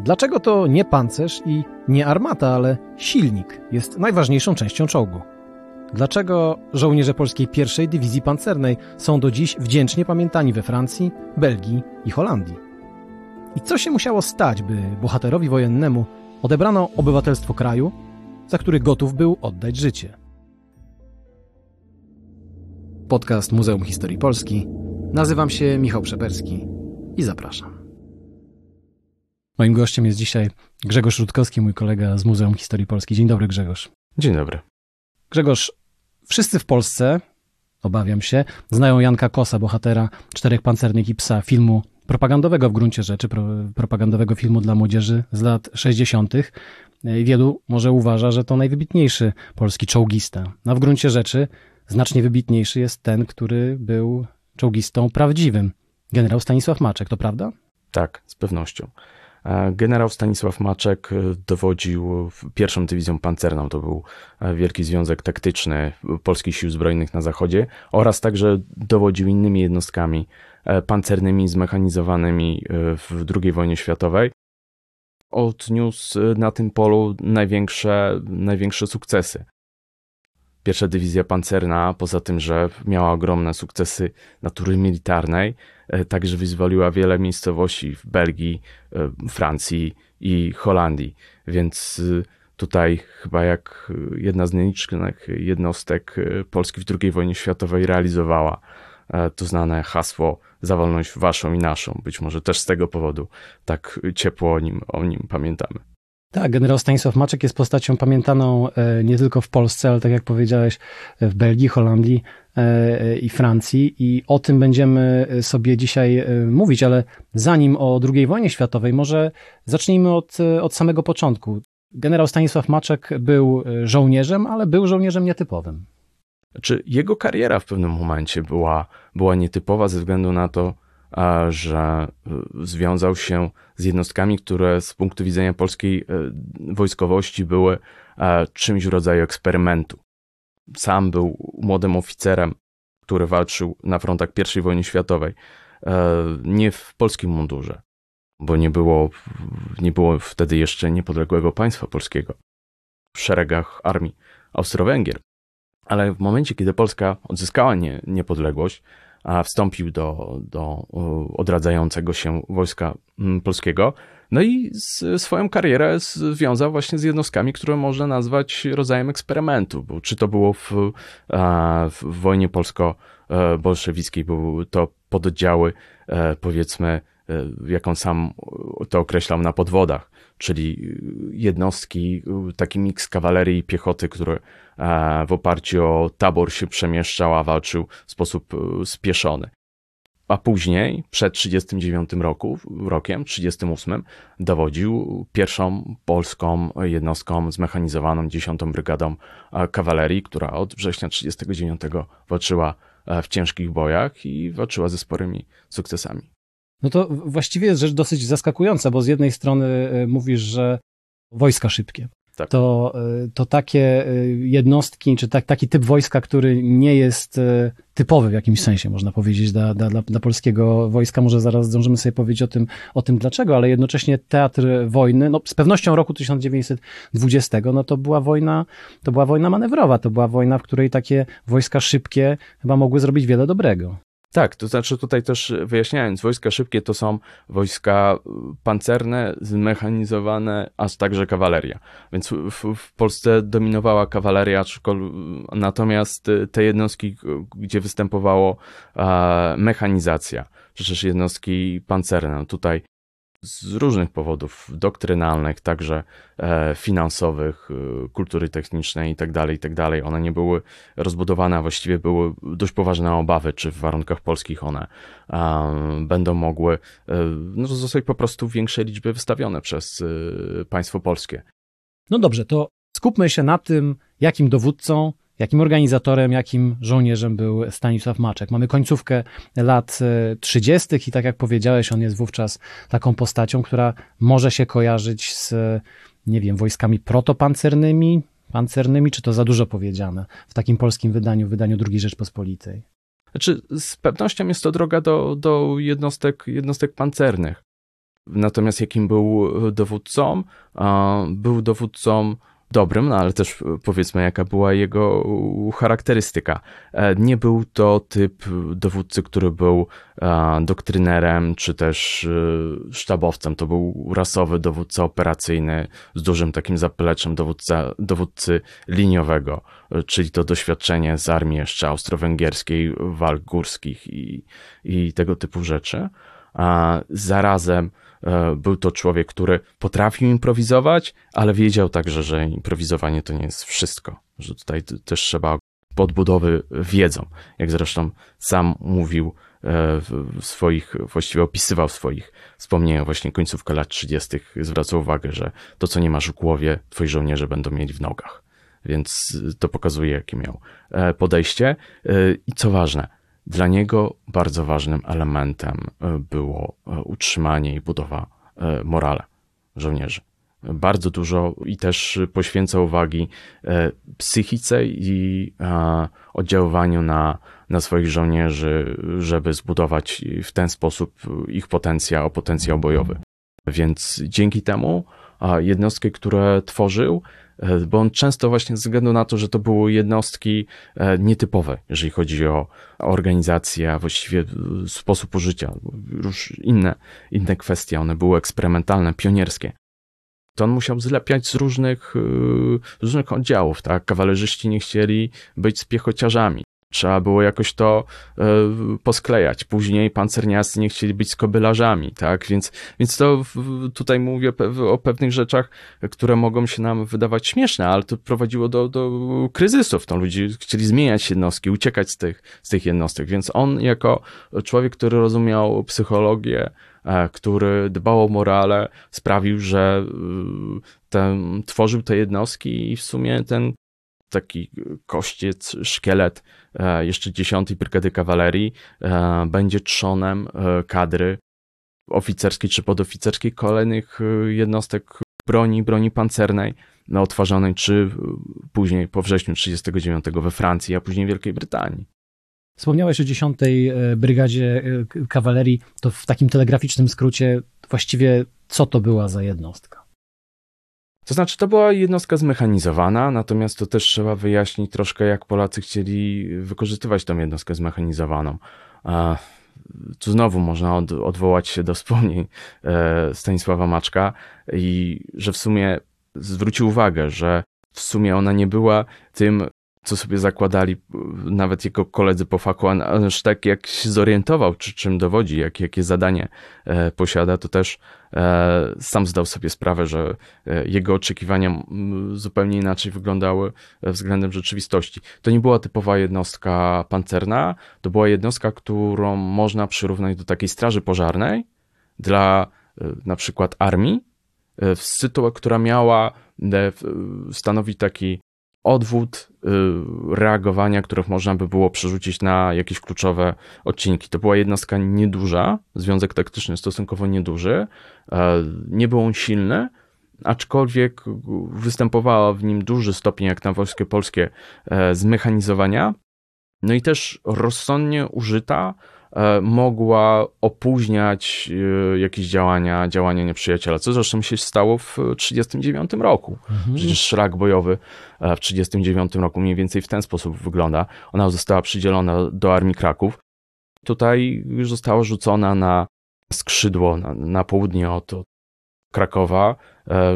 Dlaczego to nie pancerz i nie armata, ale silnik jest najważniejszą częścią czołgu? Dlaczego żołnierze polskiej pierwszej dywizji pancernej są do dziś wdzięcznie pamiętani we Francji, Belgii i Holandii? I co się musiało stać, by bohaterowi wojennemu odebrano obywatelstwo kraju, za który gotów był oddać życie? Podcast Muzeum Historii Polski. Nazywam się Michał Przeperski i zapraszam. Moim gościem jest dzisiaj Grzegorz Rutkowski, mój kolega z Muzeum Historii Polski. Dzień dobry, Grzegorz. Dzień dobry. Grzegorz, wszyscy w Polsce, obawiam się, znają Janka Kosa, bohatera Czterech Pancernych i Psa, filmu propagandowego w gruncie rzeczy, pro, propagandowego filmu dla młodzieży z lat 60. Wielu może uważa, że to najwybitniejszy polski czołgista. A w gruncie rzeczy znacznie wybitniejszy jest ten, który był czołgistą prawdziwym. Generał Stanisław Maczek, to prawda? Tak, z pewnością. Generał Stanisław Maczek e, dowodził pierwszą dywizją pancerną, to był e, Wielki Związek Taktyczny Polskich Sił Zbrojnych na Zachodzie oraz także dowodził innymi jednostkami e, pancernymi zmechanizowanymi w II wojnie światowej. Odniósł na tym polu największe, największe sukcesy. Pierwsza dywizja pancerna, poza tym, że miała ogromne sukcesy natury militarnej, e, także wyzwoliła wiele miejscowości w Belgii, e, Francji i Holandii. Więc e, tutaj chyba jak jedna z nielicznych jednostek Polski w II wojnie światowej realizowała to znane hasło za wolność waszą i naszą. Być może też z tego powodu tak ciepło o nim, o nim pamiętamy. Tak, generał Stanisław Maczek jest postacią pamiętaną e, nie tylko w Polsce, ale tak jak powiedziałeś, w Belgii, Holandii e, i Francji. I o tym będziemy sobie dzisiaj e, mówić, ale zanim o II wojnie światowej, może zacznijmy od, od samego początku. Generał Stanisław Maczek był żołnierzem, ale był żołnierzem nietypowym. Znaczy, jego kariera w pewnym momencie była, była nietypowa ze względu na to, że y, związał się z jednostkami, które z punktu widzenia polskiej y, wojskowości były czymś w rodzaju eksperymentu. Sam był młodym oficerem, który walczył na frontach I wojny światowej, nie w polskim mundurze, bo nie było, nie było wtedy jeszcze niepodległego państwa polskiego w szeregach armii Austro-Węgier. Ale w momencie, kiedy Polska odzyskała nie, niepodległość, wstąpił do, do odradzającego się wojska mm, polskiego. No i swoją karierę związał właśnie z jednostkami, które można nazwać rodzajem eksperymentu, bo czy to było w, w wojnie polsko-bolszewickiej, były to pododdziały, e, powiedzmy, e, jak on sam to określał, na podwodach, czyli jednostki, taki miks kawalerii i piechoty, które w oparciu o tabor się przemieszczał, a walczył w sposób e, spieszony. A później, przed 39 roku, rokiem, 38, dowodził pierwszą polską jednostką zmechanizowaną 10 Brygadą e, Kawalerii, która od września 39 walczyła e, w ciężkich bojach i walczyła ze sporymi sukcesami. No to właściwie jest rzecz dosyć zaskakująca, bo z jednej strony mówisz, że wojska szybkie, tak. to, y, to takie y, jednostki, czy tak, taki typ wojska, który nie jest typowy w jakimś sensie, można powiedzieć, dla, dla, dla polskiego wojska. Może zaraz zdążymy sobie powiedzieć o tym, o tym dlaczego, ale jednocześnie teatr wojny, no z pewnością roku 1920, no to była wojna, to była wojna manewrowa, to była wojna, w której takie wojska szybkie chyba mogły zrobić wiele dobrego. Tak, to znaczy tutaj też wyjaśniając, wojska szybkie to są wojska pancerne, zmechanizowane, a także kawaleria. Więc w, w Polsce dominowała kawaleria, natomiast te jednostki, gdzie występowało mechanizacja, przecież jednostki pancerne, tutaj z różnych powodów doktrynalnych, także e, finansowych, e, kultury technicznej itd., tak itd. Tak one nie były rozbudowane, a właściwie były dość poważne obawy, czy w warunkach polskich one będą mogły e, no, zostać po prostu w większej liczbie wystawione przez państwo polskie. No dobrze, to skupmy się na tym, jakim dowódcą Jakim organizatorem, jakim żołnierzem był Stanisław Maczek? Mamy końcówkę lat 30. i tak jak powiedziałeś, on jest wówczas taką postacią, która może się kojarzyć z, nie wiem, wojskami protopancernymi, pancernymi, czy to za dużo powiedziane w takim polskim wydaniu, wydaniu II Rzeczpospolitej? Znaczy, z pewnością jest to droga do, do jednostek, jednostek pancernych. Natomiast jakim był dowódcą? Był dowódcą dobrym, no ale też powiedzmy, jaka była jego charakterystyka. E, nie był to typ dowódcy, który był e, doktrynerem czy też e, sztabowcem. To był rasowy dowódca operacyjny z dużym takim zapleczem dowódca, dowódcy liniowego, czyli to doświadczenie z armii jeszcze austro-węgierskiej, walk górskich i, i tego typu rzeczy. Zarazem E, był to człowiek, który potrafił improwizować, ale wiedział także, że improwizowanie to nie jest wszystko, że tutaj też trzeba podbudowy wiedzą, jak zresztą sam mówił e, w swoich, właściwie opisywał w swoich wspomnieniach właśnie końcówkę lat 30. zwracał uwagę, że to, co nie masz w głowie, twoi żołnierze będą mieli w nogach. Więc to pokazuje, jakie miał e, podejście. I co ważne, dla niego bardzo ważnym elementem e, było e, utrzymanie i budowa e, morale żołnierzy. Bardzo dużo i też poświęca uwagi psychice i oddziaływaniu na, na swoich żołnierzy, żeby zbudować w ten sposób ich potencjał, potencjał bojowy. Więc dzięki temu jednostki, które tworzył, E, bo on często właśnie ze względu na to, że to były jednostki e, nietypowe, jeżeli chodzi o organizację, a właściwie e, sposób użycia, już inne, inne kwestie, one były eksperymentalne, pionierskie. To on musiał zlepiać z różnych, z różnych oddziałów, tak? Kawalerzyści nie chcieli być z piechociarzami. Trzeba było jakoś to y, posklejać. Później pancerniacy nie chcieli być skobylarzami, tak? Więc, więc to w, tutaj mówię o pewnych rzeczach, które mogą się nam wydawać śmieszne, ale to prowadziło do, do kryzysów. To ludzie chcieli zmieniać jednostki, uciekać z tych, z tych jednostek. Więc on, jako człowiek, który rozumiał psychologię, e, który dbał o morale, sprawił, że y, ten, tworzył te jednostki i w sumie ten taki kościec, szkielet e, jeszcze 10 Brygady Kawalerii e, będzie trzonem e, kadry oficerskiej czy podoficerskiej kolejnych jednostek broni, broni pancernej odtwarzanej, czy później po wrześniu 1939 we Francji, a później Wielkiej Brytanii. Wspomniałeś o 10 Brygadzie Kawalerii, to w takim telegraficznym skrócie właściwie co to była za jednostka? To znaczy, to była jednostka zmechanizowana, natomiast to też trzeba wyjaśnić troszkę, jak Polacy chcieli wykorzystywać tą jednostkę zmechanizowaną. Tu znowu można od, odwołać się do wspomnień e, Stanisława Maczka i że w sumie zwrócił uwagę, że w sumie ona nie była tym co sobie zakładali nawet jego koledzy po faku, aż tak jak się zorientował, czy czym dowodzi, jak, jakie zadanie e, posiada, to też sam zdał sobie sprawę, że e, jego oczekiwania zupełnie inaczej wyglądały względem rzeczywistości. To nie była typowa jednostka pancerna, to była jednostka, którą można przyrównać do takiej straży pożarnej dla na przykład armii, która miała stanowić taki odwód y, reagowania, których można by było przerzucić na jakieś kluczowe odcinki. To była jednostka nieduża, związek taktyczny stosunkowo nieduży, e, nie był on silny, aczkolwiek występowała w nim duży stopień, jak na wojskie polskie, e, zmechanizowania, no i też rozsądnie użyta mogła opóźniać e, jakieś działania, działania nieprzyjaciela, co zresztą się stało w 1939 roku. Mhm. Przecież szlak bojowy e, w 1939 roku mniej więcej w ten sposób wygląda. Ona została przydzielona do Armii Kraków. Tutaj już została rzucona na skrzydło na, na południe od, od Krakowa,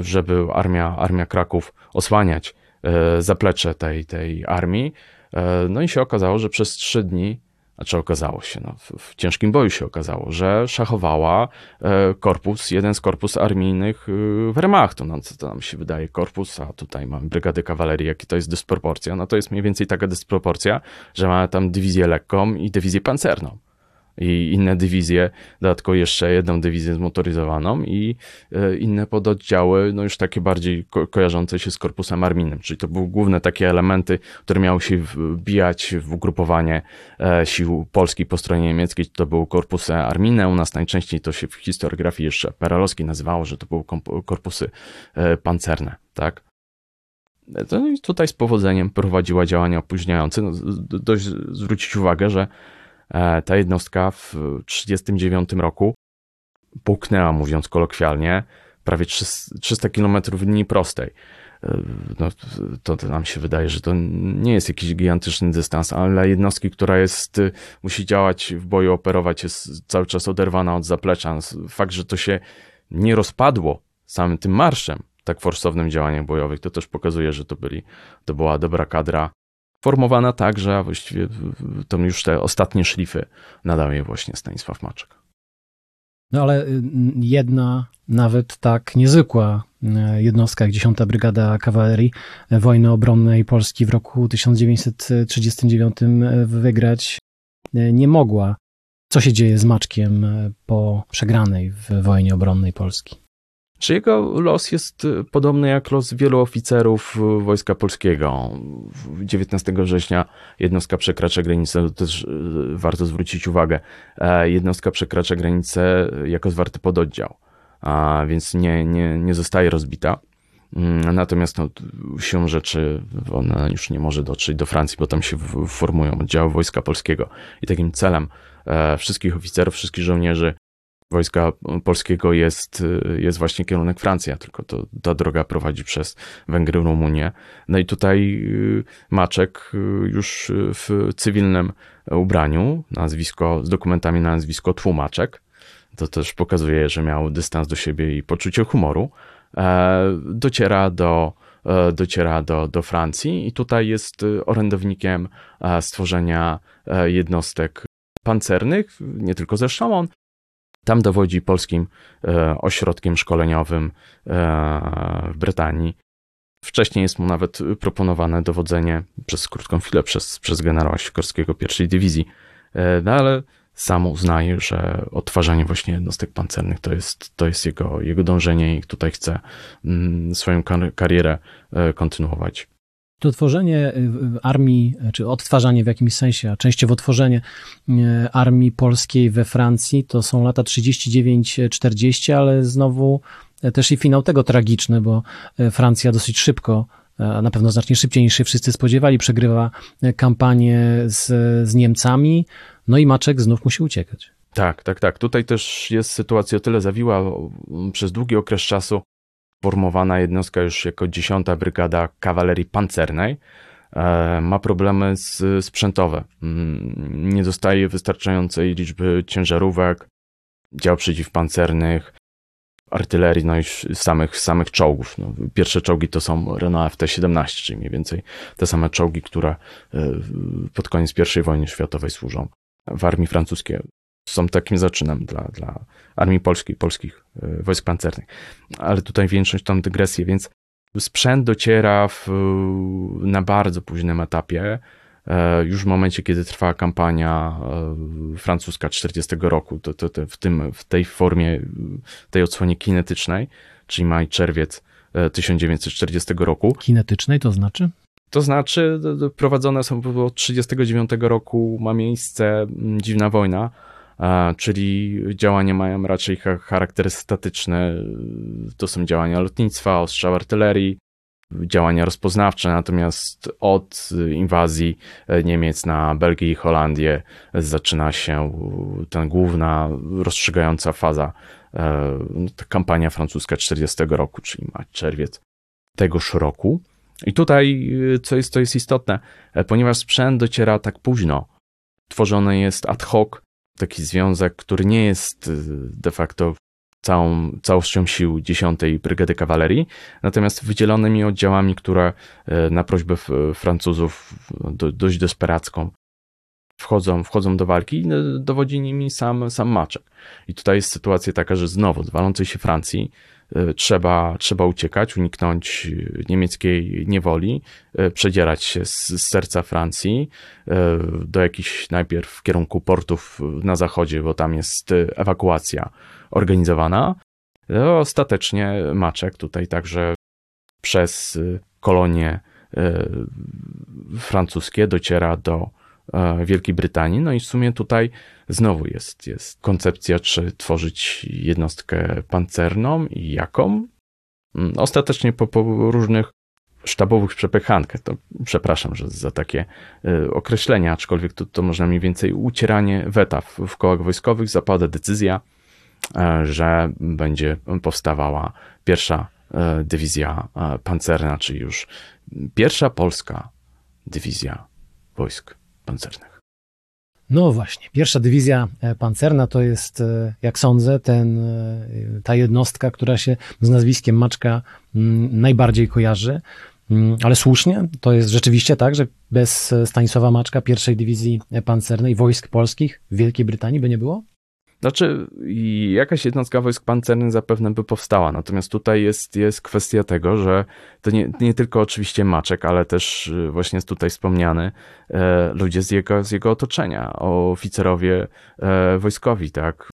żeby armia, armia Kraków osłaniać zaplecze tej, tej armii. No i się okazało, że przez trzy dni znaczy okazało się, no, w, ciężkim boju się okazało, że szachowała e, korpus, jeden z korpus armijnych e, Wehrmachtu. No co to nam się wydaje, korpus, a tutaj mamy brygadę kawalerii, jaki to jest dysproporcja? No to jest mniej więcej taka dysproporcja, że mamy tam dywizję lekką i dywizję pancerną i inne dywizje, dodatkowo jeszcze jedną dywizję zmotoryzowaną i e, inne pododdziały, no już takie bardziej ko kojarzące się z korpusem armijnym, czyli to były główne takie elementy, które miały się wbijać w ugrupowanie e, sił polskich po stronie niemieckiej, to były korpusy armijne, u nas najczęściej to się w historiografii jeszcze peralowskiej nazywało, że to były korpusy e, pancerne, tak? Tutaj z powodzeniem prowadziła działania opóźniające. No, dość zwrócić uwagę, że ta jednostka w 1939 roku połknęła, mówiąc kolokwialnie, prawie 300 km linii prostej. No, to, to nam się wydaje, że to nie jest jakiś gigantyczny dystans, ale dla jednostki, która jest, musi działać w boju, operować, jest cały czas oderwana od zaplecza. Fakt, że to się nie rozpadło samym tym marszem, tak forsownym działaniach bojowych, to też pokazuje, że to byli, to była dobra kadra, formowana tak, że właściwie to już te ostatnie szlify nadał je właśnie Stanisław Maczek. No ale y, jedna nawet tak niezwykła y, jednostka jak 10. Brygada Kawalerii wojny obronnej Polski w roku 1939 y, wygrać nie mogła. Co się dzieje z Maczkiem po przegranej w wojnie obronnej Polski? Czy jego los jest y, podobny jak los wielu oficerów y, Wojska Polskiego? 19 września jednostka przekracza granicę, to też y, warto zwrócić uwagę, e, jednostka przekracza granicę jako zwarty pododdział, a więc nie, nie, nie zostaje rozbita. Mm, natomiast no, rzeczy ona już nie może dotrzeć do Francji, bo tam się formują oddziały Wojska Polskiego. I takim celem e, wszystkich oficerów, wszystkich żołnierzy wojska polskiego jest, jest właśnie kierunek Francja, tylko to, ta droga prowadzi przez Węgry, Rumunię. No i tutaj y, Maczek y, już w cywilnym ubraniu, nazwisko, z dokumentami na nazwisko Tłumaczek, to też pokazuje, że miał dystans do siebie i poczucie humoru, e, dociera do, e, dociera do, do Francji i tutaj jest orędownikiem e, stworzenia jednostek pancernych, nie tylko ze Szamon, tam dowodzi polskim e, ośrodkiem szkoleniowym e, w Brytanii. Wcześniej jest mu nawet proponowane dowodzenie przez krótką chwilę przez, przez generała Sikorskiego pierwszej dywizji, e, no ale sam uznaje, że odtwarzanie właśnie jednostek pancernych to jest, to jest jego, jego dążenie i tutaj chce mm, swoją karierę kontynuować. To tworzenie y, armii, czy odtwarzanie w jakimś sensie, a częściowo tworzenie y, armii polskiej we Francji to są lata 39-40, ale znowu e, też i finał tego tragiczny, bo e, Francja dosyć szybko e, na pewno znacznie szybciej niż się wszyscy spodziewali, przegrywa kampanię z, z Niemcami, no i Maczek znów musi uciekać. Tak, tak, tak. Tutaj też jest sytuacja o tyle zawiła przez długi okres czasu formowana jednostka już jako 10 Brygada Kawalerii Pancernej e, ma problemy sprzętowe. Mm, nie dostaje wystarczającej liczby ciężarówek, dział przeciwpancernych, artylerii, no i samych, samych czołgów. No, pierwsze czołgi to są Renault FT-17, czyli mniej więcej te same czołgi, które e, pod koniec I wojny światowej służą w armii francuskiej są takim zaczynem dla, dla armii polskiej, polskich e, wojsk pancernych. Ale tutaj większość tam dygresję, więc sprzęt dociera w, na bardzo późnym etapie, e, już w momencie, kiedy trwała kampania e, francuska 40 roku, to, to, to w, tym, w tej formie, tej odsłonie kinetycznej, czyli maj, czerwiec 1940 roku. Kinetycznej to znaczy? To znaczy, prowadzone są od 1939 roku, ma miejsce dziwna wojna, czyli działania mają raczej charakter statyczny. To są działania lotnictwa, ostrzał artylerii, działania rozpoznawcze, natomiast od inwazji Niemiec na Belgię i Holandię zaczyna się ta główna, rozstrzygająca faza, e, ta kampania francuska 40 roku, czyli ma czerwiec tegoż roku. I tutaj, co jest, co jest istotne, e, ponieważ sprzęt dociera tak późno, tworzony jest ad hoc, taki związek, który nie jest y, de facto całą, całością sił 10 Brygady Kawalerii, natomiast wydzielonymi oddziałami, które y, na prośbę Francuzów do, dość desperacką wchodzą, wchodzą do walki i y, dowodzi nimi sam, sam Maczek. I tutaj jest sytuacja taka, że znowu z walącej się Francji trzeba, trzeba uciekać, uniknąć niemieckiej niewoli, e, przedzierać się z, z serca Francji e, do jakichś najpierw w kierunku portów na zachodzie, bo tam jest ewakuacja organizowana. Ostatecznie Maczek tutaj także przez kolonie francuskie dociera do E, Wielkiej Brytanii. No i w sumie tutaj znowu jest, jest koncepcja, czy tworzyć jednostkę pancerną i jaką. Mm, ostatecznie po, po różnych sztabowych przepychankach, to przepraszam że za takie y, określenia, aczkolwiek to, to można mniej więcej ucieranie weta w, w kołach wojskowych, zapada decyzja, że będzie powstawała pierwsza dywizja pancerna, czyli już pierwsza polska dywizja wojsk pancernych. No właśnie, pierwsza dywizja e, pancerna to jest, e, jak sądzę, ten, e, ta jednostka, która się z nazwiskiem Maczka mm, najbardziej kojarzy. Mm, ale słusznie, to jest rzeczywiście tak, że bez Stanisława Maczka pierwszej dywizji pancernej wojsk polskich w Wielkiej Brytanii by nie było? Znaczy, jakaś jednostka wojsk pancernych zapewne by powstała, natomiast tutaj jest, jest kwestia tego, że to nie, nie tylko oczywiście Maczek, ale też y, właśnie jest tutaj wspomniany e, ludzie z jego, z jego otoczenia, oficerowie e, wojskowi, tak.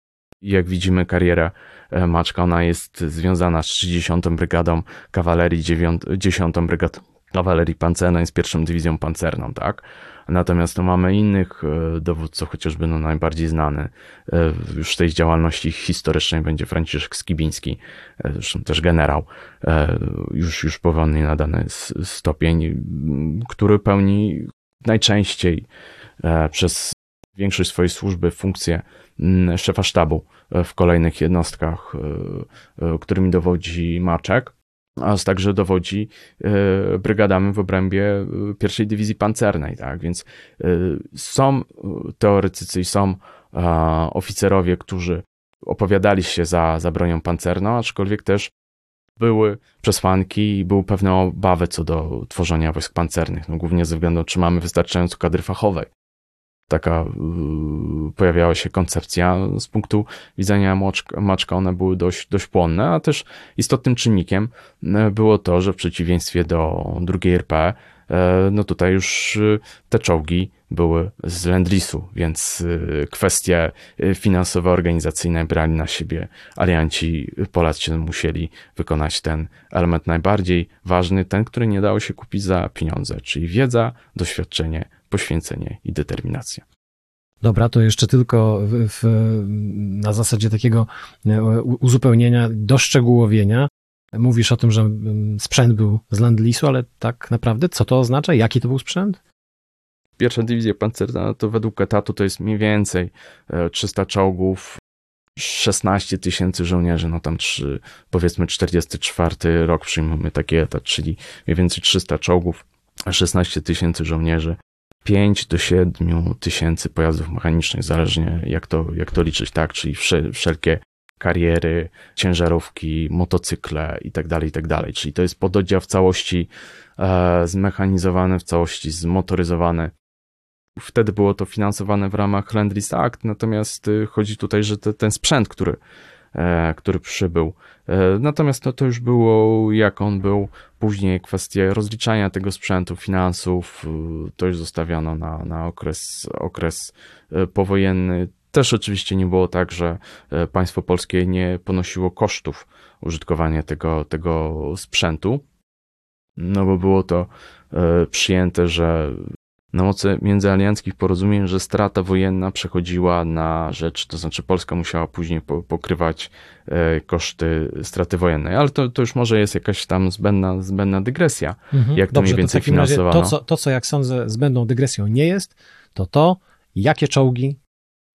Jak widzimy, kariera e, Maczka, ona jest związana z 30. Brygadą Kawalerii, 9, 10. Brygadą Kawalerii Pancernej, z pierwszą dywizją pancerną, tak. Natomiast no, mamy innych e, dowódców, chociażby no, najbardziej znany e, już tej działalności historycznej będzie Franciszek Skibiński, e, zresztą też generał, już, już powolnie nadany stopień, który pełni najczęściej przez większość swojej służby funkcję szefa sztabu w kolejnych jednostkach, którymi dowodzi Maczek a także dowodzi e, brygadami w obrębie e, pierwszej dywizji pancernej, tak? Więc e, są teoretycy i są oficerowie, którzy opowiadali się za, za bronią pancerną, aczkolwiek też były przesłanki i były pewne obawy co do tworzenia wojsk pancernych, no głównie ze względu, czy mamy wystarczająco kadry fachowej taka y, pojawiała się koncepcja. Z punktu widzenia Maczka one były dość, dość płonne, a też istotnym czynnikiem y, było to, że w przeciwieństwie do drugiej RP, y, no tutaj już te czołgi były z Lendlisu, więc kwestie finansowe, organizacyjne brali na siebie alianci. Polacy musieli wykonać ten element najbardziej ważny, ten, który nie dało się kupić za pieniądze, czyli wiedza, doświadczenie, poświęcenie i determinacja. Dobra, to jeszcze tylko w, w, na zasadzie takiego e, uzupełnienia, doszczegółowienia. Mówisz o tym, że mm, sprzęt był z Landlisu, ale tak naprawdę co to oznacza? Jaki to był sprzęt? Pierwsza dywizja pancerna to według etatu to jest mniej więcej 300 e, czołgów, 16 tysięcy żołnierzy, no tam trzy, powiedzmy 44 rok przyjmujemy taki etat, czyli mniej więcej 300 czołgów, 16 tysięcy żołnierzy, 5 do 7 tysięcy pojazdów mechanicznych, zależnie jak to, jak to liczyć, tak? Czyli wszelkie kariery, ciężarówki, motocykle i tak dalej, i tak dalej. Czyli to jest pododdział w całości e, zmechanizowany, w całości zmotoryzowany. Wtedy było to finansowane w ramach Land Act, natomiast y, chodzi tutaj, że te, ten sprzęt, który który przybył. E, natomiast no, to już było jak on był. Później kwestie rozliczania tego sprzętu, finansów, e, to już zostawiano na, na okres, okres powojenny. Też oczywiście nie było tak, że państwo polskie nie ponosiło kosztów użytkowania tego, tego sprzętu, no bo było to przyjęte, że na mocy międzyalianckich porozumień, że strata wojenna przechodziła na rzecz, to znaczy Polska musiała później pokrywać e, koszty straty wojennej, ale to, to już może jest jakaś tam zbędna, zbędna dygresja, mhm. jak to Dobrze, mniej więcej to finansowano. To co, to, co jak sądzę zbędną dygresją nie jest, to to, jakie czołgi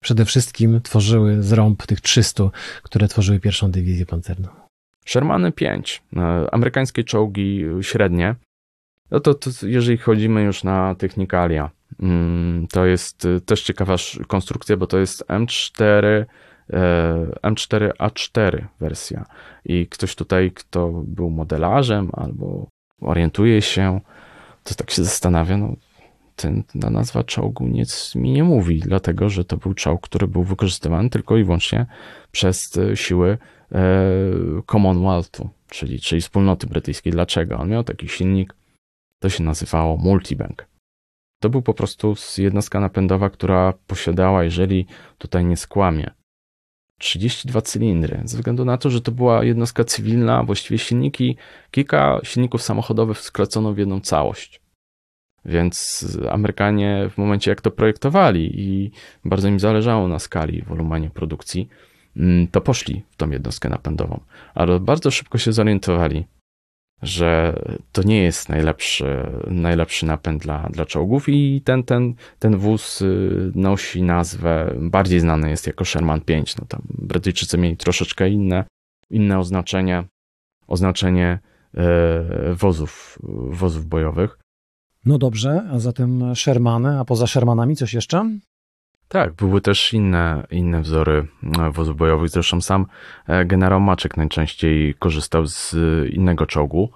przede wszystkim tworzyły zrąb tych 300, które tworzyły pierwszą dywizję pancerną. Shermany 5, e, amerykańskie czołgi średnie, no to, to jeżeli chodzimy już na technikalia, mm, to jest y, też ciekawa konstrukcja, bo to jest M4, M4A4 wersja. I ktoś tutaj, kto był modelarzem albo orientuje się, to tak się zastanawia, no ten, ta nazwa czołgu nic mi nie mówi, dlatego że to był czołg, który był wykorzystywany tylko i wyłącznie przez y, siły e, Commonwealthu, czyli, czyli wspólnoty brytyjskiej. Dlaczego? On miał taki silnik to się nazywało multibank. To był po prostu jednostka napędowa, która posiadała, jeżeli tutaj nie skłamie, 32 cylindry, ze względu na to, że to była jednostka cywilna, właściwie silniki, kilka silników samochodowych sklecono w jedną całość. Więc Amerykanie w momencie jak to projektowali i bardzo im zależało na skali, wolumenie produkcji, mm, to poszli w tą jednostkę napędową. Ale bardzo szybko się zorientowali, że to nie jest najlepszy, najlepszy napęd dla, dla czołgów i ten, ten, ten wóz y, nosi nazwę, bardziej znany jest jako Sherman 5. No tam Brytyjczycy mieli troszeczkę inne, inne oznaczenie, oznaczenie e, wozów, wozów bojowych. No dobrze, a zatem Shermany, a poza Shermanami coś jeszcze? Tak, były też inne, inne wzory e, wozów bojowych. Zresztą sam e, generał Maczek najczęściej korzystał z innego czołgu.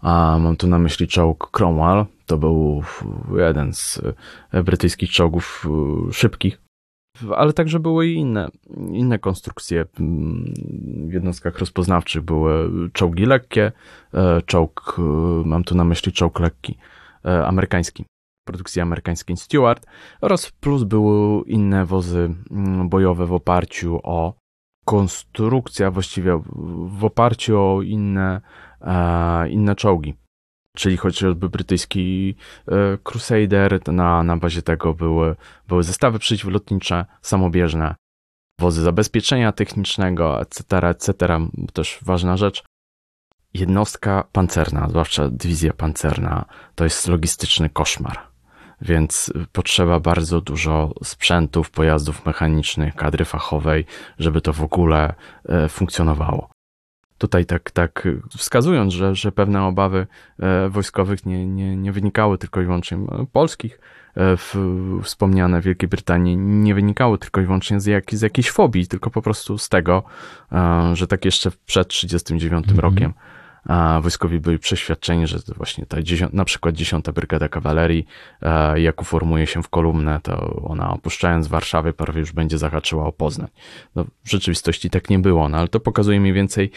A mam tu na myśli czołg Cromwell. To był jeden z e, brytyjskich czołgów szybkich. Ale także były i inne, inne konstrukcje. W jednostkach rozpoznawczych były czołgi lekkie, czołg, mam tu na myśli czołg lekki amerykański produkcji amerykańskiej Stewart oraz plus były inne wozy mm, bojowe w oparciu o konstrukcję, właściwie w oparciu o inne, e, inne czołgi. Czyli chociażby brytyjski e, Crusader, na, na bazie tego były, były zestawy przeciwlotnicze, samobieżne, wozy zabezpieczenia technicznego, etc., etc., też ważna rzecz. Jednostka pancerna, zwłaszcza dywizja pancerna, to jest logistyczny koszmar więc potrzeba bardzo dużo sprzętów, pojazdów mechanicznych, kadry fachowej, żeby to w ogóle e, funkcjonowało. Tutaj tak, tak wskazując, że, że pewne obawy e, wojskowych nie, nie, nie wynikały tylko i wyłącznie polskich, e, w, wspomniane w Wielkiej Brytanii nie wynikały tylko i wyłącznie z, jak, z jakiejś fobii, tylko po prostu z tego, że tak jeszcze przed 1939 mm -hmm. rokiem a wojskowi byli przeświadczeni, że właśnie ta dziesiąt, na przykład 10 Brygada Kawalerii, jak uformuje się w kolumnę, to ona opuszczając Warszawę prawie już będzie zahaczyła o Poznań. No, w rzeczywistości tak nie było, no, ale to pokazuje mniej więcej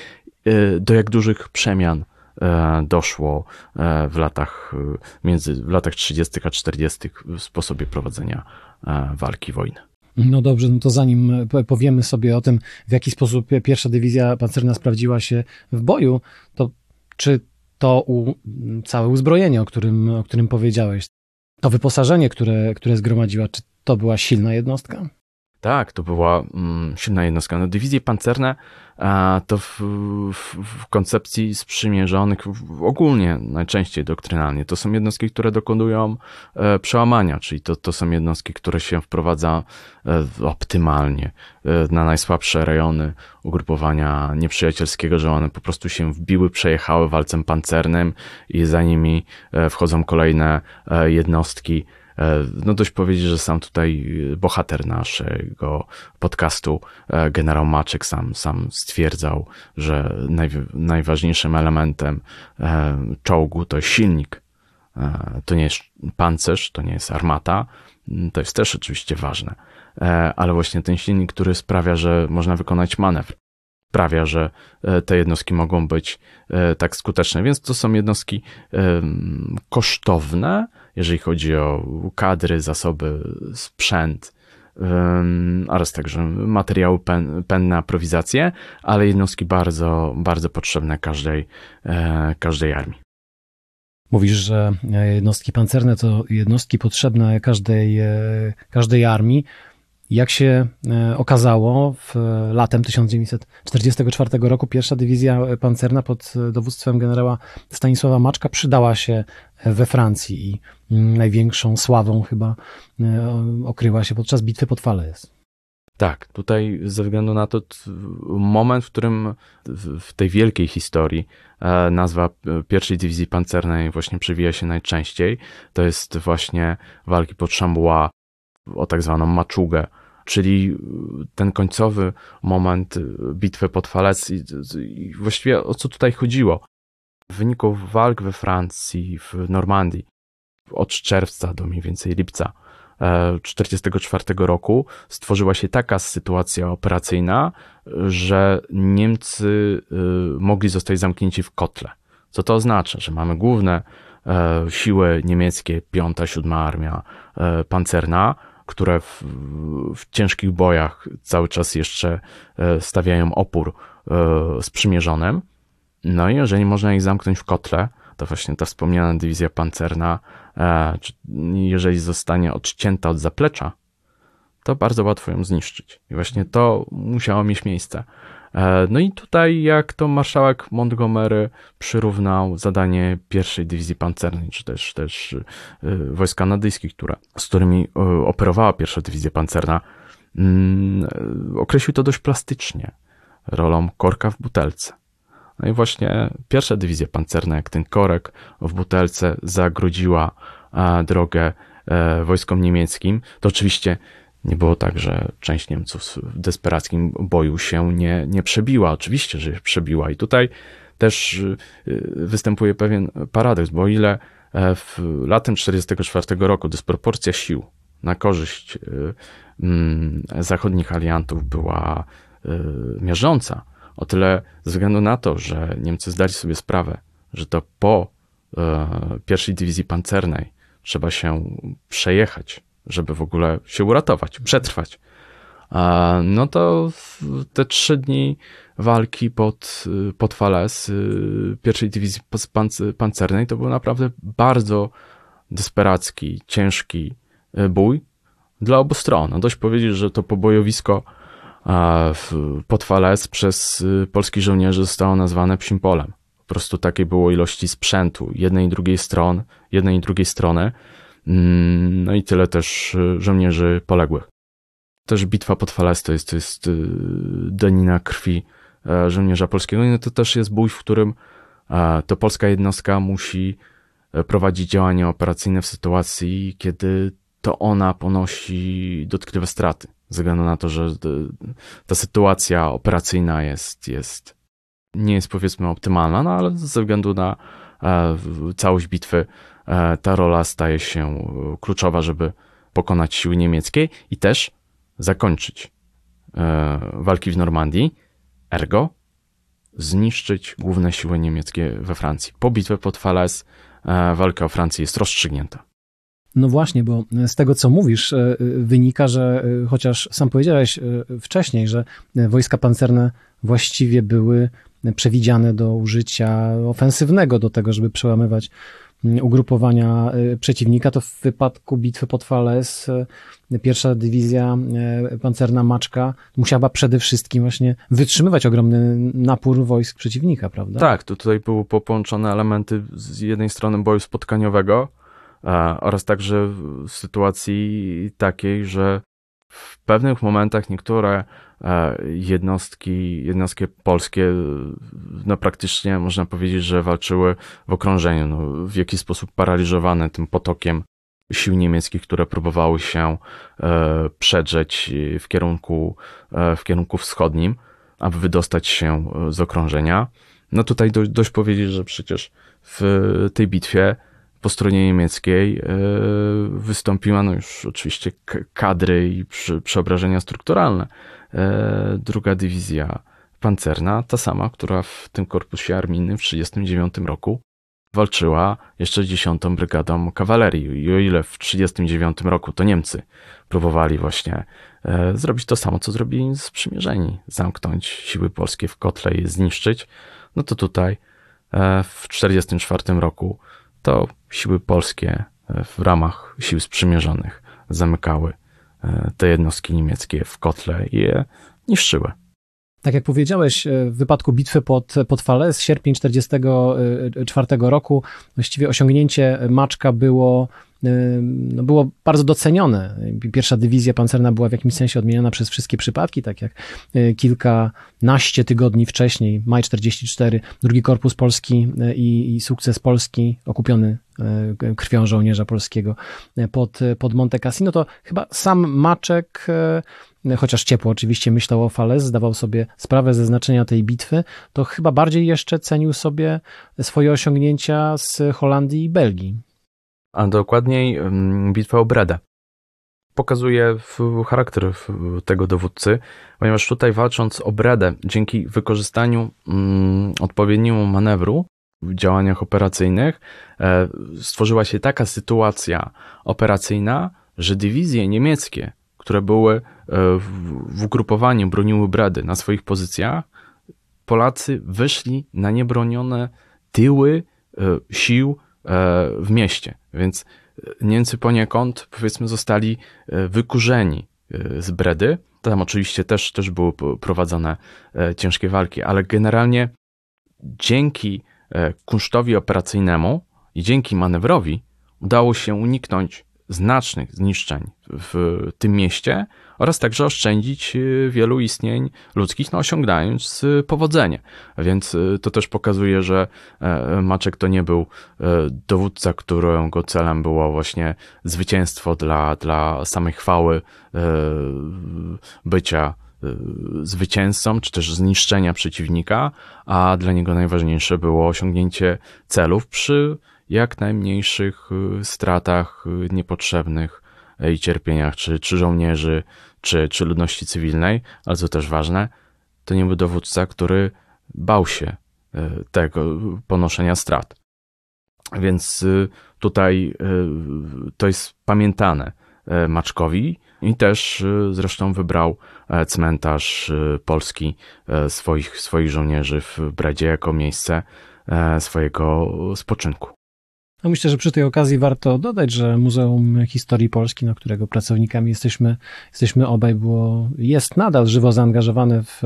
e, do jak dużych przemian e, doszło e, w latach między w latach 30. a 40. w sposobie prowadzenia walki wojny. No dobrze, no to zanim powiemy sobie o tym, w jaki sposób pierwsza dywizja pancerna sprawdziła się w boju, to czy to u, całe uzbrojenie, o którym, o którym powiedziałeś, to wyposażenie, które, które zgromadziła, czy to była silna jednostka? Tak, to była mm, silna jednostka. No, dywizje pancerne a, to w, w, w, koncepcji sprzymierzonych ogólnie, najczęściej doktrynalnie, to są jednostki, które dokonują e, przełamania, czyli to, to są jednostki, które się wprowadza e, optymalnie e, na najsłabsze rejony ugrupowania nieprzyjacielskiego, że one po prostu się wbiły, przejechały walcem pancernym i za nimi e, wchodzą kolejne e, jednostki no dość powiedzieć, że sam tutaj bohater naszego podcastu, e, generał Maczek, sam, sam stwierdzał, że naj, najważniejszym elementem e, czołgu to silnik. To nie jest pancerz, to nie jest armata, to jest też oczywiście ważne, ale właśnie ten silnik, który sprawia, że można wykonać manewr sprawia, że te jednostki mogą być tak skuteczne. Więc to są jednostki kosztowne, jeżeli chodzi o kadry, zasoby, sprzęt oraz także materiały pen, penne, aprowizacje, ale jednostki bardzo, bardzo potrzebne każdej, e, każdej armii. Mówisz, że jednostki pancerne to jednostki potrzebne każdej, e, każdej armii. Jak się e, okazało, w latem 1944 roku pierwsza dywizja pancerna pod dowództwem generała Stanisława Maczka przydała się we Francji i mm, największą sławą chyba e, okryła się podczas bitwy pod Falaise. Tak, tutaj ze względu na to moment, w którym w tej wielkiej historii e, nazwa pierwszej dywizji pancernej właśnie przewija się najczęściej, to jest właśnie walki pod Chambois o tak zwaną maczugę, czyli ten końcowy moment bitwy pod Falaise i właściwie o co tutaj chodziło. W wyniku walk we Francji, w Normandii, od czerwca do mniej więcej lipca 1944 e, roku stworzyła się taka sytuacja operacyjna, że Niemcy e, mogli zostać zamknięci w kotle. Co to oznacza? Że mamy główne e, siły niemieckie, 5, 7 armia pancerna, które w, w, ciężkich bojach cały czas jeszcze stawiają opór sprzymierzonym. No i jeżeli można ich zamknąć w kotle, to właśnie ta wspomniana dywizja pancerna, e, jeżeli zostanie odcięta od zaplecza, to bardzo łatwo ją zniszczyć. I właśnie to musiało mieć miejsce. E, no i tutaj, jak to marszałek Montgomery przyrównał zadanie pierwszej dywizji pancernej, czy też, też wojsk kanadyjskich, które, z którymi operowała pierwsza dywizja pancerna, mm, określił to dość plastycznie rolą korka w butelce. No i właśnie pierwsza dywizja pancerna, jak ten korek w butelce, zagrodziła drogę e, wojskom niemieckim. To oczywiście nie było tak, że część Niemców w desperackim boju się nie, nie przebiła. Oczywiście, że się przebiła. I tutaj też e, występuje pewien paradoks, bo ile e, w latem 1944 roku dysproporcja sił na korzyść mm, zachodnich aliantów była miażdżąca, o tyle ze względu na to, że Niemcy zdali sobie sprawę, że to po pierwszej dywizji pancernej trzeba się przejechać, żeby w ogóle się uratować, przetrwać. No to te trzy dni walki pod, pod Fales y, pierwszej dywizji pancernej to był naprawdę bardzo desperacki, ciężki y, bój dla obu stron. No dość powiedzieć, że to pobojowisko pod Fales przez y, polskich żołnierzy zostało nazwane psim polem prostu takiej było ilości sprzętu jednej i drugiej strony, jednej i drugiej strony. Mm, no i tyle też y, żołnierzy poległych. Też bitwa pod Fales to jest, to jest y, danina krwi e, żołnierza polskiego. No to też jest bój, w którym e, to polska jednostka musi e, prowadzić działania operacyjne w sytuacji, kiedy to ona ponosi dotkliwe straty. Ze względu na to, że ta sytuacja operacyjna jest, jest nie jest powiedzmy optymalna, no ale ze względu na całość bitwy ta rola staje się e, kluczowa, żeby pokonać siły niemieckie i też zakończyć walki w Normandii, ergo zniszczyć główne siły niemieckie we Francji. Po bitwie pod Falaise walka o Francję jest rozstrzygnięta. No właśnie, bo z tego, co mówisz, wynika, że chociaż sam powiedziałeś wcześniej, że wojska pancerne właściwie były przewidziane do użycia ofensywnego, do tego, żeby przełamywać ugrupowania y, przeciwnika, to w wypadku bitwy pod Fales y, pierwsza dywizja y, pancerna Maczka musiała przede wszystkim właśnie wytrzymywać ogromny napór wojsk przeciwnika, prawda? Tak, to tutaj były połączone elementy z jednej strony boju spotkaniowego oraz także w sytuacji takiej, że w pewnych momentach niektóre e, jednostki, jednostki polskie no praktycznie można powiedzieć, że walczyły w okrążeniu, no, w jakiś sposób paraliżowane tym potokiem sił niemieckich, które próbowały się e, przedrzeć w kierunku, e, w kierunku wschodnim, aby wydostać się z okrążenia. No tutaj dość, dość powiedzieć, że przecież w tej bitwie po stronie niemieckiej e, wystąpiła no już oczywiście kadry i przeobrażenia strukturalne. E, druga dywizja pancerna, ta sama, która w tym korpusie armijnym w 1939 roku walczyła jeszcze 10. Brygadą Kawalerii. I o ile w 1939 roku to Niemcy próbowali właśnie e, zrobić to samo, co zrobili sprzymierzeni, zamknąć siły polskie w kotle i je zniszczyć, no to tutaj w 1944 roku to siły polskie e, w ramach sił sprzymierzonych zamykały e, te jednostki niemieckie w kotle i je niszczyły. Tak jak powiedziałeś, e, w wypadku bitwy pod, pod Fales, sierpień 1944 roku, właściwie osiągnięcie Maczka było no było bardzo docenione. Pierwsza dywizja pancerna była w jakimś sensie odmieniona przez wszystkie przypadki, tak jak y, kilkanaście tygodni wcześniej, maj 44, drugi korpus polski y, i, i sukces Polski okupiony y, krwią żołnierza polskiego pod, pod Monte Cassino, to chyba sam Maczek, chociaż ciepło oczywiście myślał o Fales, zdawał sobie sprawę ze znaczenia tej bitwy, to chyba bardziej jeszcze cenił sobie swoje osiągnięcia z Holandii i Belgii a dokładniej bitwa o Bredę. Pokazuje charakter tego dowódcy, ponieważ tutaj walcząc o Bredę, dzięki wykorzystaniu mm, odpowiedniemu manewru w działaniach operacyjnych, e, stworzyła się taka sytuacja operacyjna, że dywizje niemieckie, które były e, w ugrupowaniu, broniły Bredy na swoich pozycjach, Polacy wyszli na niebronione tyły e, sił w mieście. Więc e, Niemcy poniekąd, powiedzmy, zostali e, wykurzeni e, z Bredy. Tam oczywiście też, też były prowadzone ciężkie walki, ale generalnie dzięki kunsztowi operacyjnemu i dzięki manewrowi udało się uniknąć znacznych zniszczeń w tym mieście oraz także oszczędzić y, wielu istnień ludzkich, no osiągając y, powodzenie. Więc y, to też pokazuje, że e, Maczek to nie był e, dowódca, którego celem było właśnie zwycięstwo dla, dla samej chwały e, bycia zwycięzcą, czy też zniszczenia przeciwnika, a dla niego najważniejsze było osiągnięcie celów przy jak najmniejszych stratach niepotrzebnych i cierpieniach, czy, czy żołnierzy, czy, czy ludności cywilnej, ale co też ważne, to nie był dowódca, który bał się e, tego ponoszenia strat. Więc e, tutaj e, to jest pamiętane Maczkowi i też zresztą wybrał cmentarz polski swoich, swoich żołnierzy w Bredzie jako miejsce swojego spoczynku. No myślę, że przy tej okazji warto dodać, że Muzeum Historii Polski, na którego pracownikami jesteśmy, jesteśmy obaj, było, jest nadal żywo zaangażowane w,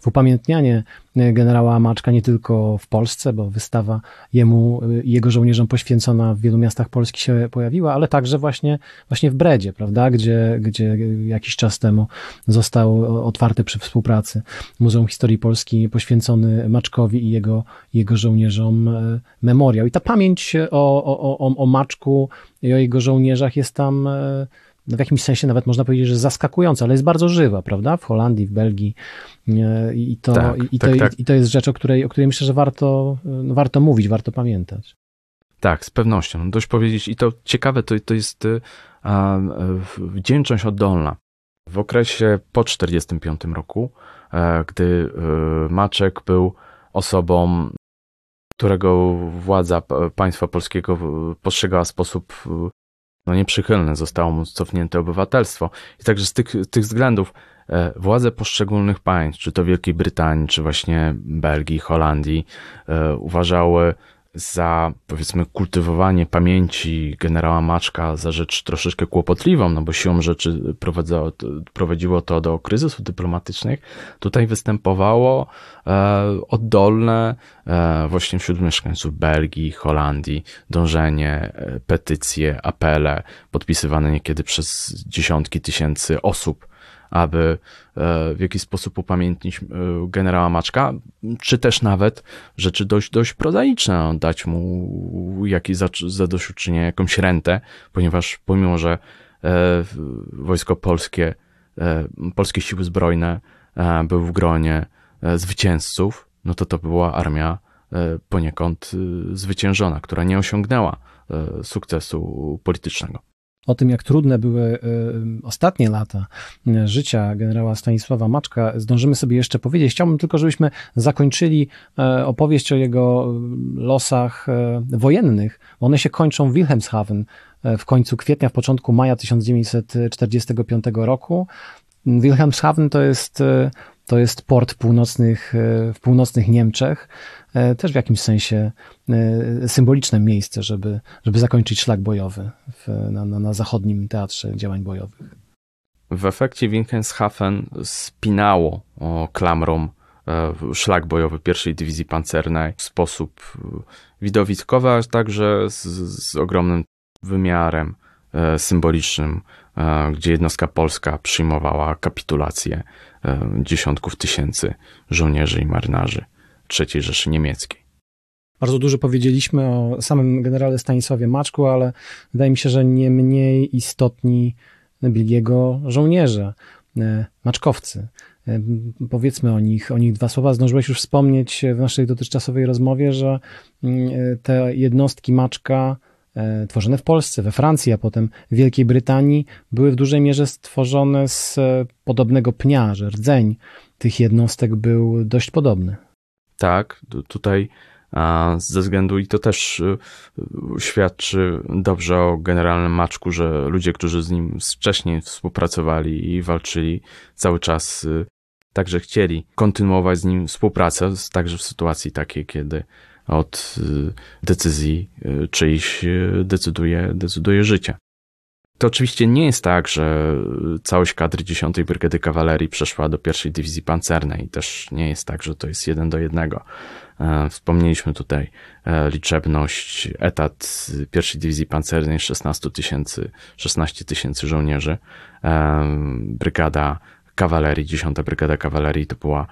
w upamiętnianie generała Maczka nie tylko w Polsce, bo wystawa jemu i jego żołnierzom poświęcona w wielu miastach Polski się pojawiła, ale także właśnie, właśnie w Bredzie, prawda, gdzie, gdzie jakiś czas temu został otwarty przy współpracy Muzeum Historii Polski poświęcony Maczkowi i jego, jego żołnierzom e, memoriał. I ta pamięć o, o, o, o Maczku i o jego żołnierzach jest tam w jakimś sensie nawet można powiedzieć, że zaskakująca, ale jest bardzo żywa, prawda? W Holandii, w Belgii. I to, tak, i, tak, to, tak. I, to jest rzecz, o której, o której myślę, że warto, no warto mówić, warto pamiętać. Tak, z pewnością. Dość powiedzieć, i to ciekawe, to, to jest a, wdzięczność oddolna. W okresie po 1945 roku, a, e, gdy e, Maczek był osobą, którego władza państwa polskiego postrzegała w sposób no, nieprzychylny, zostało mu cofnięte obywatelstwo. I także z tych, tych względów e, władze poszczególnych państw, czy to Wielkiej Brytanii, czy właśnie Belgii, Holandii, e, uważały za powiedzmy kultywowanie pamięci generała Maczka za rzecz troszeczkę kłopotliwą, no bo siłą rzeczy prowadziło, to do kryzysów dyplomatycznych. Tutaj występowało e, oddolne e, właśnie wśród mieszkańców Belgii, Holandii dążenie, e, petycje, apele podpisywane niekiedy przez dziesiątki tysięcy osób aby e, w jakiś sposób upamiętnić e, generała Maczka, czy też nawet rzeczy dość, dość prozaiczne, no, dać mu jakieś zadośćuczynienie, jakąś rentę, ponieważ pomimo, że e, wojsko polskie, polskie siły zbrojne były w gronie zwycięzców, no to to była armia poniekąd zwyciężona, która nie osiągnęła sukcesu politycznego o tym, jak trudne były y, ostatnie lata y, życia generała Stanisława Maczka, zdążymy sobie jeszcze powiedzieć. Chciałbym tylko, żebyśmy zakończyli y, opowieść o jego losach wojennych. One się kończą w Wilhelmshaven w końcu kwietnia, w początku maja 1945 roku. Wilhelmshaven to jest, to jest port północnych, w północnych Niemczech. E, też w jakimś sensie e, symboliczne miejsce, żeby, żeby zakończyć szlak bojowy w, na, na, na zachodnim teatrze działań bojowych. W efekcie Winkenshafen spinało klamrą e, szlak bojowy pierwszej dywizji pancernej w sposób widowiskowy, a także z, z ogromnym wymiarem symbolicznym, gdzie jednostka polska przyjmowała kapitulację dziesiątków tysięcy żołnierzy i marynarzy. III Rzeszy Niemieckiej. Bardzo dużo powiedzieliśmy o samym generale Stanisławie Maczku, ale wydaje mi się, że nie mniej istotni byli jego żołnierze, e, maczkowcy. E, powiedzmy o nich, o nich dwa słowa. Zdążyłeś już wspomnieć w naszej dotychczasowej rozmowie, że mm, e, te jednostki Maczka tworzone w Polsce, we Francji, a potem w Wielkiej Brytanii, były w dużej mierze stworzone z podobnego pnia, że rdzeń tych jednostek był dość podobny. Tak, tutaj ze względu, i to też y, świadczy dobrze o generalnym Maczku, że ludzie, którzy z nim wcześniej współpracowali i walczyli, cały czas także chcieli kontynuować z nim współpracę, także w sytuacji takiej, kiedy od y, decyzji czyjś decyduje, decyduje życie. To oczywiście nie jest tak, że całość kadry 10 Brygady Kawalerii przeszła do pierwszej dywizji pancernej. Też nie jest tak, że to jest jeden do jednego. E, wspomnieliśmy tutaj e, liczebność, etat pierwszej dywizji pancernej 16 tysięcy, 16 tysięcy żołnierzy. E, brygada kawalerii, 10 Brygada Kawalerii to była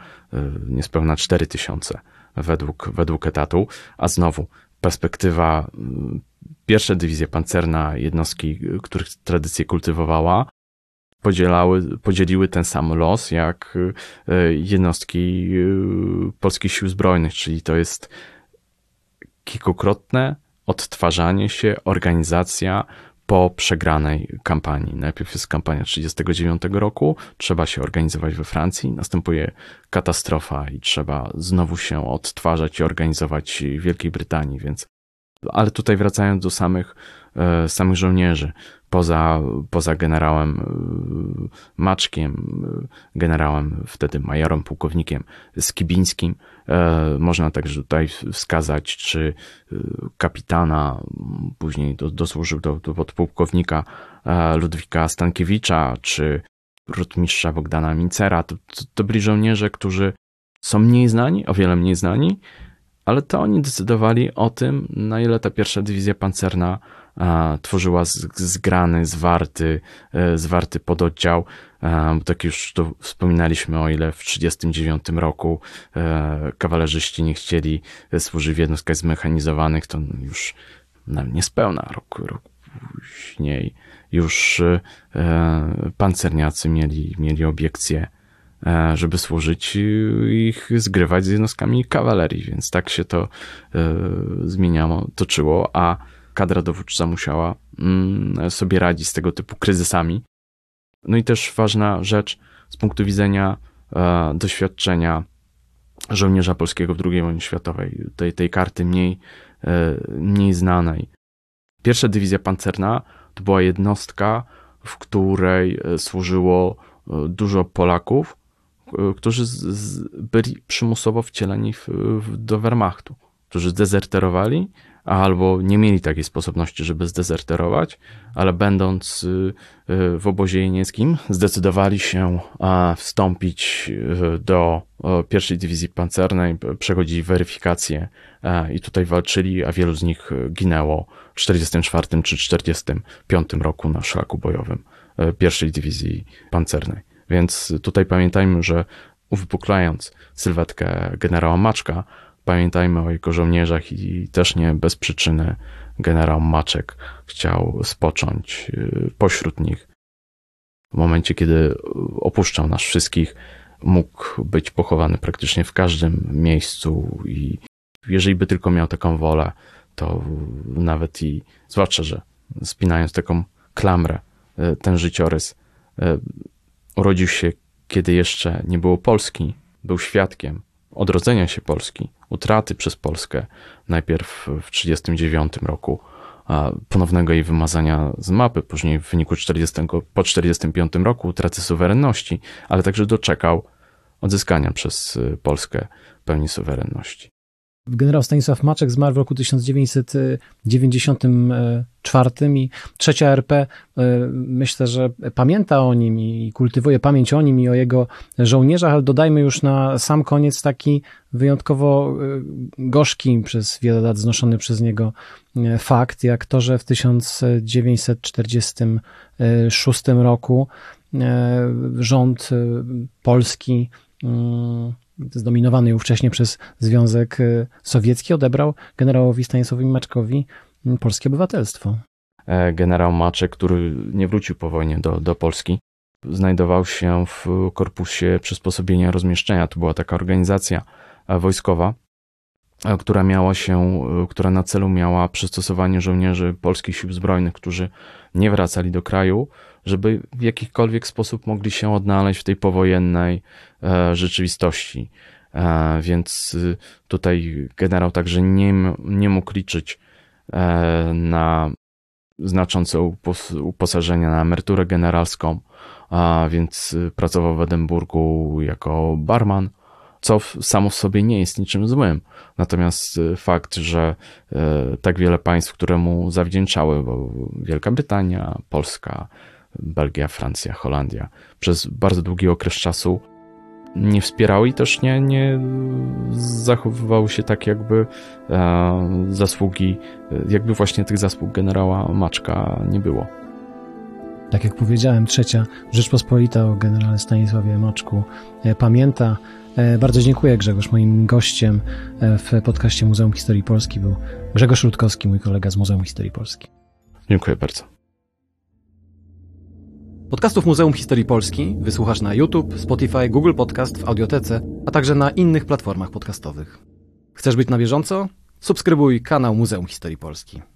niespełna 4 tysiące według, według etatu, a znowu perspektywa pierwsza dywizja pancerna, jednostki, których tradycję kultywowała, podzielały, podzieliły ten sam los jak e, jednostki e, polskich sił zbrojnych, czyli to jest kilkukrotne odtwarzanie się, organizacja po przegranej kampanii. Najpierw jest kampania 1939 roku, trzeba się organizować we Francji, następuje katastrofa i trzeba znowu się odtwarzać i organizować w Wielkiej Brytanii, więc ale tutaj wracając do samych, e, samych żołnierzy, poza, poza generałem e, Maczkiem, e, generałem wtedy majorem, pułkownikiem Skibińskim, można także tutaj wskazać, czy kapitana, później dosłużył do, do podpułkownika Ludwika Stankiewicza, czy rotmistrza Bogdana Mincera. To, to, to byli żołnierze, którzy są mniej znani, o wiele mniej znani, ale to oni decydowali o tym, na ile ta pierwsza dywizja pancerna a, tworzyła zgrany, zwarty, e, zwarty pododdział. A, bo tak już tu wspominaliśmy, o ile w 1939 roku e, kawalerzyści nie chcieli służyć w jednostkach zmechanizowanych, to już no, niespełna rok, rok później już e, pancerniacy mieli, mieli obiekcje E, żeby służyć ich zgrywać z jednostkami kawalerii, więc tak się to e, zmieniało, toczyło, a kadra dowódcza musiała mm, sobie radzić z tego typu kryzysami. No i też ważna rzecz z punktu widzenia e, doświadczenia żołnierza polskiego w II wojnie światowej, tej, tej karty mniej, mniej znanej. Pierwsza dywizja pancerna to była jednostka, w której służyło dużo Polaków, E, którzy z, z, byli przymusowo wcieleni w, w, do Wehrmachtu, którzy zdezerterowali, albo nie mieli takiej sposobności, żeby zdezerterować, ale będąc y, y, w obozie niemieckim, zdecydowali się wstąpić y, do pierwszej dywizji pancernej, przechodzili weryfikację i tutaj walczyli, a wielu z nich ginęło w 44 czy 45 roku na szlaku bojowym pierwszej dywizji pancernej. Więc tutaj pamiętajmy, że uwypuklając sylwetkę generała Maczka, pamiętajmy o jego żołnierzach i też nie bez przyczyny generał Maczek chciał spocząć y, pośród nich. W momencie, kiedy opuszczał nas wszystkich, mógł być pochowany praktycznie w każdym miejscu i jeżeli by tylko miał taką wolę, to nawet i, zwłaszcza, że spinając taką klamrę, y, ten życiorys y, Urodził się, kiedy jeszcze nie było Polski, był świadkiem odrodzenia się Polski, utraty przez Polskę, najpierw w 1939 roku, ponownego jej wymazania z mapy, później w wyniku 40, po 1945 roku utraty suwerenności, ale także doczekał odzyskania przez Polskę pełni suwerenności. Generał Stanisław Maczek zmarł w roku 1994 i trzecia RP e, myślę, że pamięta o nim i kultywuje pamięć o nim i o jego żołnierzach, ale dodajmy już na sam koniec taki wyjątkowo e, gorzki przez wiele lat znoszony przez niego e, fakt, jak to, że w 1946 roku rząd polski mm, zdominowany już wcześniej przez Związek y, Sowiecki, odebrał generałowi Stanisławowi Maczkowi mm, polskie obywatelstwo. E, generał Maczek, który nie wrócił po wojnie do, do Polski, znajdował się w Korpusie Przysposobienia Rozmieszczenia. To była taka organizacja e, wojskowa, która miała się, która na celu miała przystosowanie żołnierzy polskich sił zbrojnych, którzy nie wracali do kraju, żeby w jakikolwiek sposób mogli się odnaleźć w tej powojennej e, rzeczywistości. E, więc y, tutaj generał także nie, nie mógł liczyć e, na znaczące uposażenie na emeryturę generalską, więc y, pracował w Edynburgu jako barman co samo w sobie nie jest niczym złym. Natomiast fakt, że tak wiele państw, które mu zawdzięczały, bo Wielka Brytania, Polska, Belgia, Francja, Holandia, przez bardzo długi okres czasu nie wspierały i też nie, nie zachowywały się tak, jakby e, zasługi, jakby właśnie tych zasług generała Maczka nie było. Tak jak powiedziałem, trzecia Rzeczpospolita o generale Stanisławie Maczku e, pamięta. E, bardzo dziękuję Grzegorz. Moim gościem e, w podcaście Muzeum Historii Polski był Grzegorz Rutkowski, mój kolega z Muzeum Historii Polski. Dziękuję bardzo. Podcastów Muzeum Historii Polski wysłuchasz na YouTube, Spotify, Google Podcast, w Audiotece, a także na innych platformach podcastowych. Chcesz być na bieżąco? Subskrybuj kanał Muzeum Historii Polski.